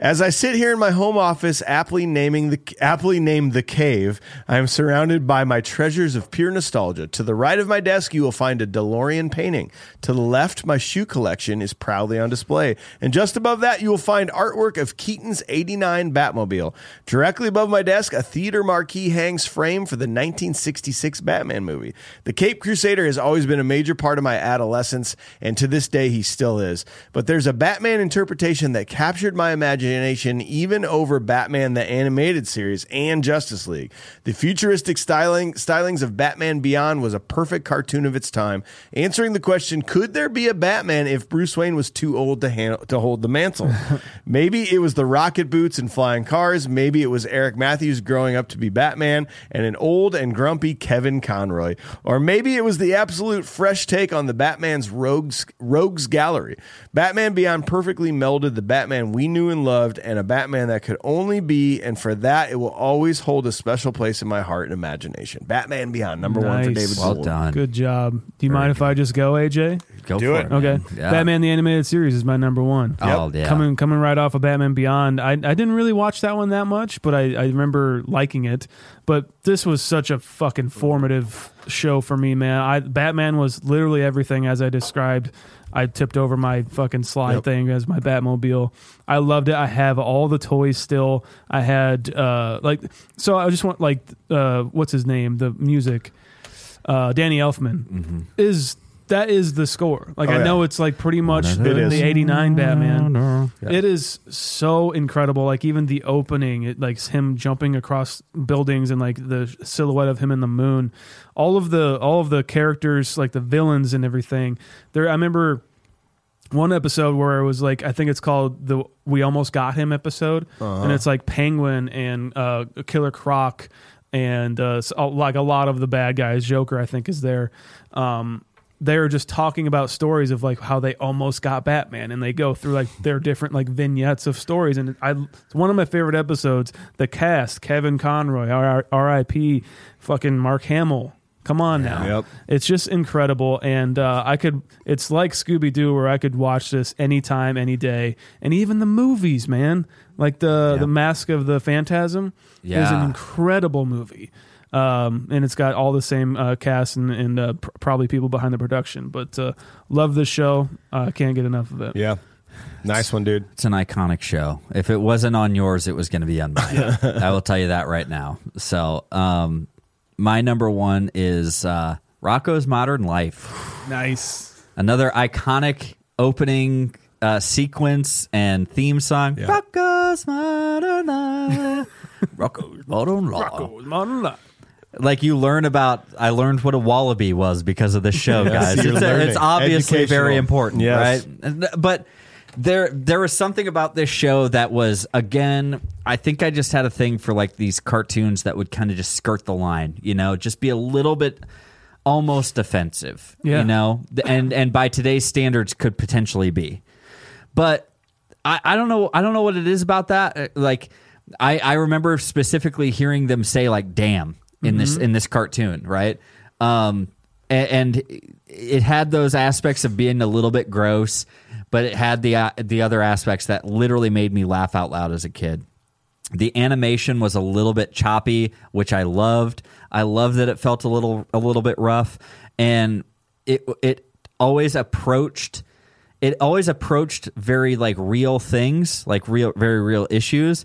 As I sit here in my home office, aptly naming the aptly named the cave, I am surrounded by my treasures of pure nostalgia. To the right of my desk, you will find a DeLorean painting. To the left, my shoe collection is proudly on display, and just above that, you will find artwork of Keaton's '89 Batmobile. Directly above my desk, a theater marquee hangs framed for the 1966 Batman movie. The Cape Crusader has always been a major part of my adolescence, and to this day, he still is. But there's a Batman interpretation that captured my imagination even over Batman the animated series and Justice League. The futuristic styling stylings of Batman Beyond was a perfect cartoon of its time, answering the question, could there be a Batman if Bruce Wayne was too old to hand, to hold the mantle? [LAUGHS] maybe it was the rocket boots and flying cars, maybe it was Eric Matthews growing up to be Batman and an old and grumpy Kevin Conroy, or maybe it was the absolute fresh take on the Batman's rogues rogues gallery. Batman Beyond perfectly melded the Batman we knew and loved and a Batman that could only be, and for that, it will always hold a special place in my heart and imagination. Batman Beyond, number one for Nice. David Well Gould. done. Good job. Do you mind if I just go, AJ? Go Do for it. it. Okay. Yeah. Batman the animated series is my number one. Oh, yeah. Coming coming right off of Batman Beyond. I I didn't really watch that one that much, but I, I remember liking it. But this was such a fucking formative show for me, man. I Batman was literally everything as I described. I tipped over my fucking slide thing as my Batmobile. I loved it. I have all the toys still. I had uh like so I just want like uh what's his name? The music. Uh Danny Elfman is that is the score. Like Oh, I yeah. know it's like pretty much the, It is. the 89 Batman. It is so incredible. Like even the opening, it like him jumping across buildings and like the silhouette of him in the moon. All of the all of the characters, like the villains and everything. There I remember one episode where it was like I think it's called the "We Almost Got Him" episode, and it's like Penguin and uh, Killer Croc and uh, like a lot of the bad guys. Joker, I think, is there. Um, they're just talking about stories of like how they almost got Batman, and they go through like their different like vignettes of stories. And I, it's one of my favorite episodes. The cast: Kevin Conroy, R.I.P. Fucking Mark Hamill. Come on now. Yep. It's just incredible, and uh, I could. It's like Scooby Doo, where I could watch this anytime, any day, and even the movies, man. Like the the Mask of the Phantasm is an incredible movie, um, and it's got all the same uh, cast and, and uh, pr- probably people behind the production. But uh, love this show. uh, can't get enough of it. Yeah. Nice one, dude. It's an iconic show. If it wasn't on yours, it was going to be on mine. [LAUGHS] I will tell you that right now. So, um, my number one is uh, Rocko's Modern Life. Nice. Another iconic opening uh, sequence and theme song. [LAUGHS] Rocko's Modern Life. Rocko's Modern Life. Rocko's Modern Life. Like you learn about, I learned what a wallaby was because of this [LAUGHS] show, guys. It's, it's obviously very important, Yes. right? But there, there was something about this show that was, again, I think I just had a thing for like these cartoons that would kind of just skirt the line, you know, just be a little bit almost offensive, Yeah. you know, and and by today's standards could potentially be, but I, I don't know, I don't know what it is about that. Uh, Like, I I remember specifically hearing them say like "damn" in this in this cartoon, right? Um, a- and, it had those aspects of being a little bit gross, but it had the uh, the other aspects that literally made me laugh out loud as a kid. The animation was a little bit choppy, which I loved. I loved that it felt a little a little bit rough, and it it always approached it always approached very like real things, like real very real issues,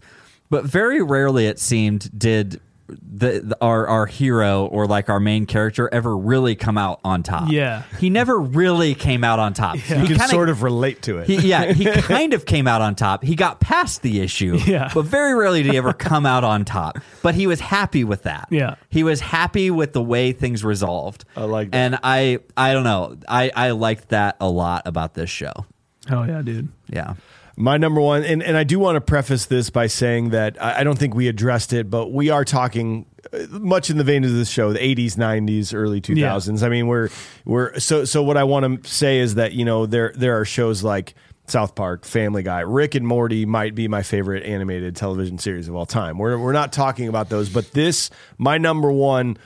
but very rarely it seemed did the, the our our hero or like our main character ever really come out on top. Yeah. he never really came out on top. You He can kinda- sort of relate to it. He, yeah, he [LAUGHS] kind of came out on top. He got past the issue, Yeah. but very rarely did he ever come out on top. But he was happy with that. Yeah. he was happy with the way things resolved. I like that. and I I don't know. I I liked that a lot about this show. Oh yeah, dude. Yeah, My number one, and, and I do want to preface this by saying that I, I don't think we addressed it, but we are talking uh, much in the vein of this show, the 80s, 90s, early 2000s. I mean, we're we're so so. What I want to say is that you know there there are shows like South Park, Family Guy, Rick and Morty might be my favorite animated television series of all time. We're we're not talking about those, but this my number one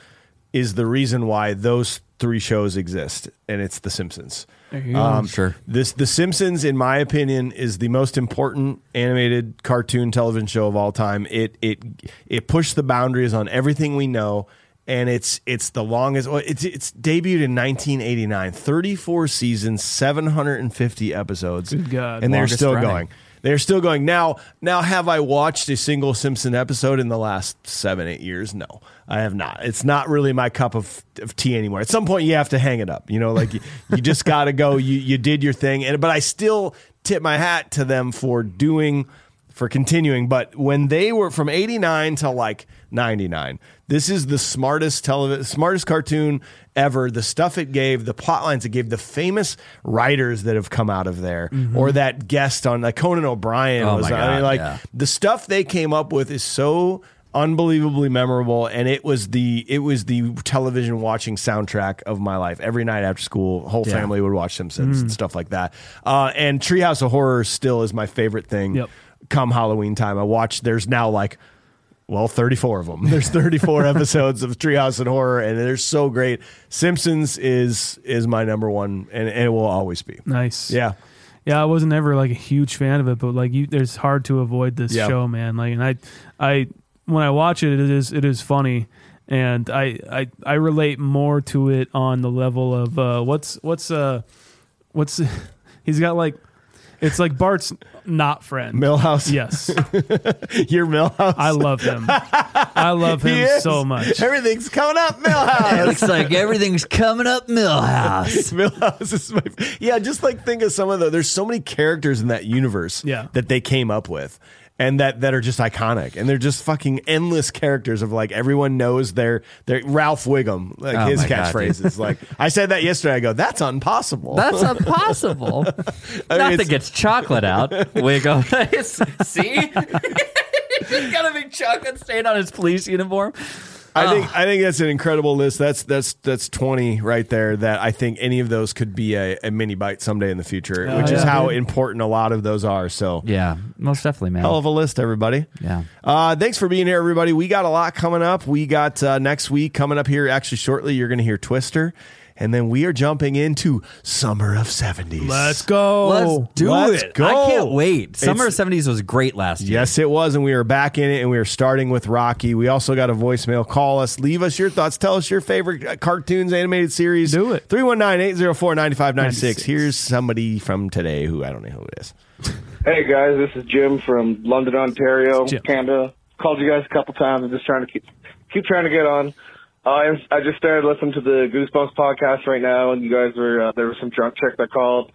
is the reason why those three shows exist, and it's The Simpsons. There you. Um, sure. This The Simpsons, in my opinion, is the most important animated cartoon television show of all time. It it it pushed the boundaries on everything we know, and it's it's the longest. well, It's it's debuted in 1989, 34 seasons, 750 episodes. Good God. and they're still running. going. They're still going now. Now, have I watched a single Simpson episode in the last seven, eight years? No, I have not. It's not really my cup of, of tea anymore. At some point, you have to hang it up. You know, like you, you just [LAUGHS] got to go. You you did your thing, and but I still tip my hat to them for doing for continuing. But when they were from '89 to like '99, this is the smartest television, smartest cartoon ever. The stuff it gave, the plot lines it gave, the famous writers that have come out of there, or that guest on like Conan O'Brien Mm-hmm. Oh was. my I mean, God, like yeah. the stuff they came up with is so unbelievably memorable and it was the it was the television watching soundtrack of my life every night after school whole family would watch simpsons Mm. and stuff like that uh, and treehouse of horror still is my favorite thing Yep. come halloween time i watch there's now like well 34 of them [LAUGHS] there's 34 episodes of treehouse and horror and they're so great simpsons is is my number one and, and it will always be Nice. yeah Yeah, I wasn't ever like a huge fan of it, but like you, there's hard to avoid this Yeah. show, man. Like, and I, I, when I watch it, it is it is funny, and I I I relate more to it on the level of uh, what's what's uh what's [LAUGHS] he's got like it's like Bart's not friend. Milhouse Yes, [LAUGHS] your Milhouse I love him. I love He him is. so much. everything's coming up [LAUGHS] Milhouse looks like everything's coming up, Milhouse. [LAUGHS] Milhouse is my yeah. Just like think of some of the. There's so many characters in that universe. Yeah. that they came up with, and that that are just iconic, and they're just fucking endless characters of like everyone knows their their Ralph Wiggum, like Oh his catchphrase is like I said that yesterday. I go that's impossible. That's [LAUGHS] impossible. I mean, Nothing gets chocolate out. Wiggle. [LAUGHS] [LAUGHS] See? He's got a big chocolate stain on his police uniform. I think I think that's an incredible list. That's that's that's twenty right there. That I think any of those could be a, a mini bite someday in the future, Oh, which is how dude. important a lot of those are. So Yeah, most definitely, man. Hell of a list, everybody. Yeah. Uh, thanks for being here, everybody. We got a lot coming up. We got uh, next week coming up here. Actually, shortly, you're going to hear Twister. And then we are jumping into Summer of 70s. Let's go. Let's do Let's it. go. I can't wait. Summer It's- of 70s was great last year. Yes, it was. And we are back in it. And we are starting with Rocky. We also got a voicemail. Call us. Leave us your thoughts. Tell us your favorite uh, cartoons, animated series. Do it. 319 804 9596. Here's somebody from today who I don't know who it is. Hey guys, this is Jim from London, Ontario, Canada. Called you guys a couple times. I'm just trying to keep keep trying to get on. Uh, I, I just started listening to the Goosebumps podcast right now, and you guys were uh, there was some drunk chick that called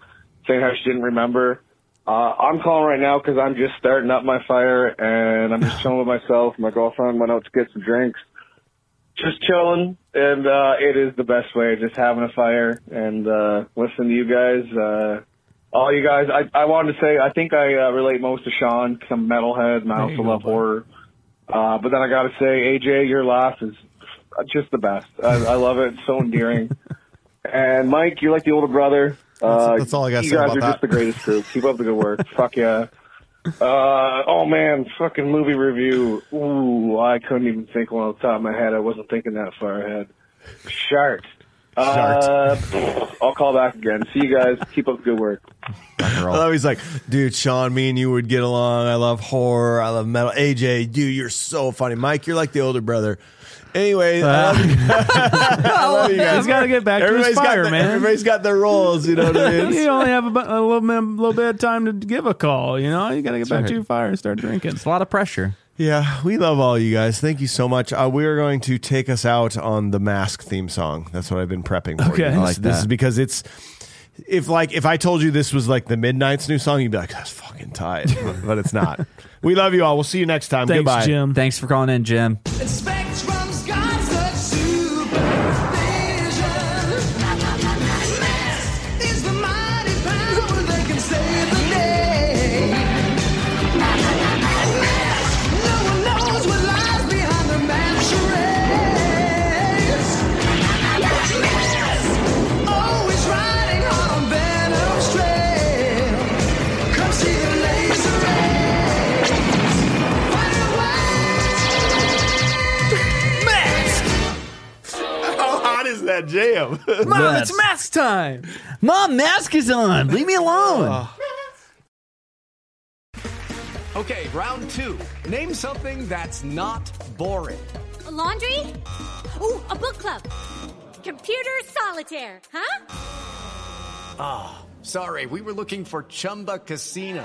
saying how she didn't remember. Uh, I'm calling right now because I'm just starting up my fire, and I'm just [SIGHS] chilling with myself. My girlfriend went out to get some drinks, just chilling, and uh, it is the best way, just having a fire and uh, listening to you guys. Uh, all you guys, I, I wanted to say, I think I uh, relate most to Sean because I'm metalhead and I also love horror. Uh, but then I got to say, AJ, your laugh is just the best. I, I love it. It's so endearing. and Mike, you're like the older brother. Uh, that's all I gotta you say guys are that. just the greatest group. Keep up the good work. Fuck yeah. Uh, oh man, fucking movie review. Ooh, I couldn't even think one off the top of my head. I wasn't thinking that far ahead. Shark. Uh, I'll call back again. See you guys. Keep up the good work. I love he's like, dude, Sean, me and you would get along. I love horror. I love metal. AJ, dude, you're so funny. Mike, you're like the older brother. Anyway, I love you, [LAUGHS] I love you guys. He's got to get back to his Everybody's fire, got the- man. Everybody's got their roles, you know what I mean? [LAUGHS] you only have a, a little bit, a little bit of time to give a call. You know, you got to get back right. to your fire and start drinking. It's a lot of pressure. Yeah, we love all you guys. Thank you so much. Uh, we are going to take us out on the mask theme song. That's what I've been prepping for. Okay. you. I This, like this that. is because it's if like if I told you this was like the Midnight's new song, you'd be like, "That's fucking tight," [LAUGHS] but it's not. [LAUGHS] We love you all. We'll see you next time. Thanks, Goodbye. Jim. Thanks for calling in, Jim. Hot is that jam? [LAUGHS] Mom, That's- it's mask time. Mom, mask is on. Leave me alone. Okay, round two. Name something that's not boring. A laundry? Ooh, a book club. Computer solitaire, huh? Ah, sorry, we were looking for Chumba Casino.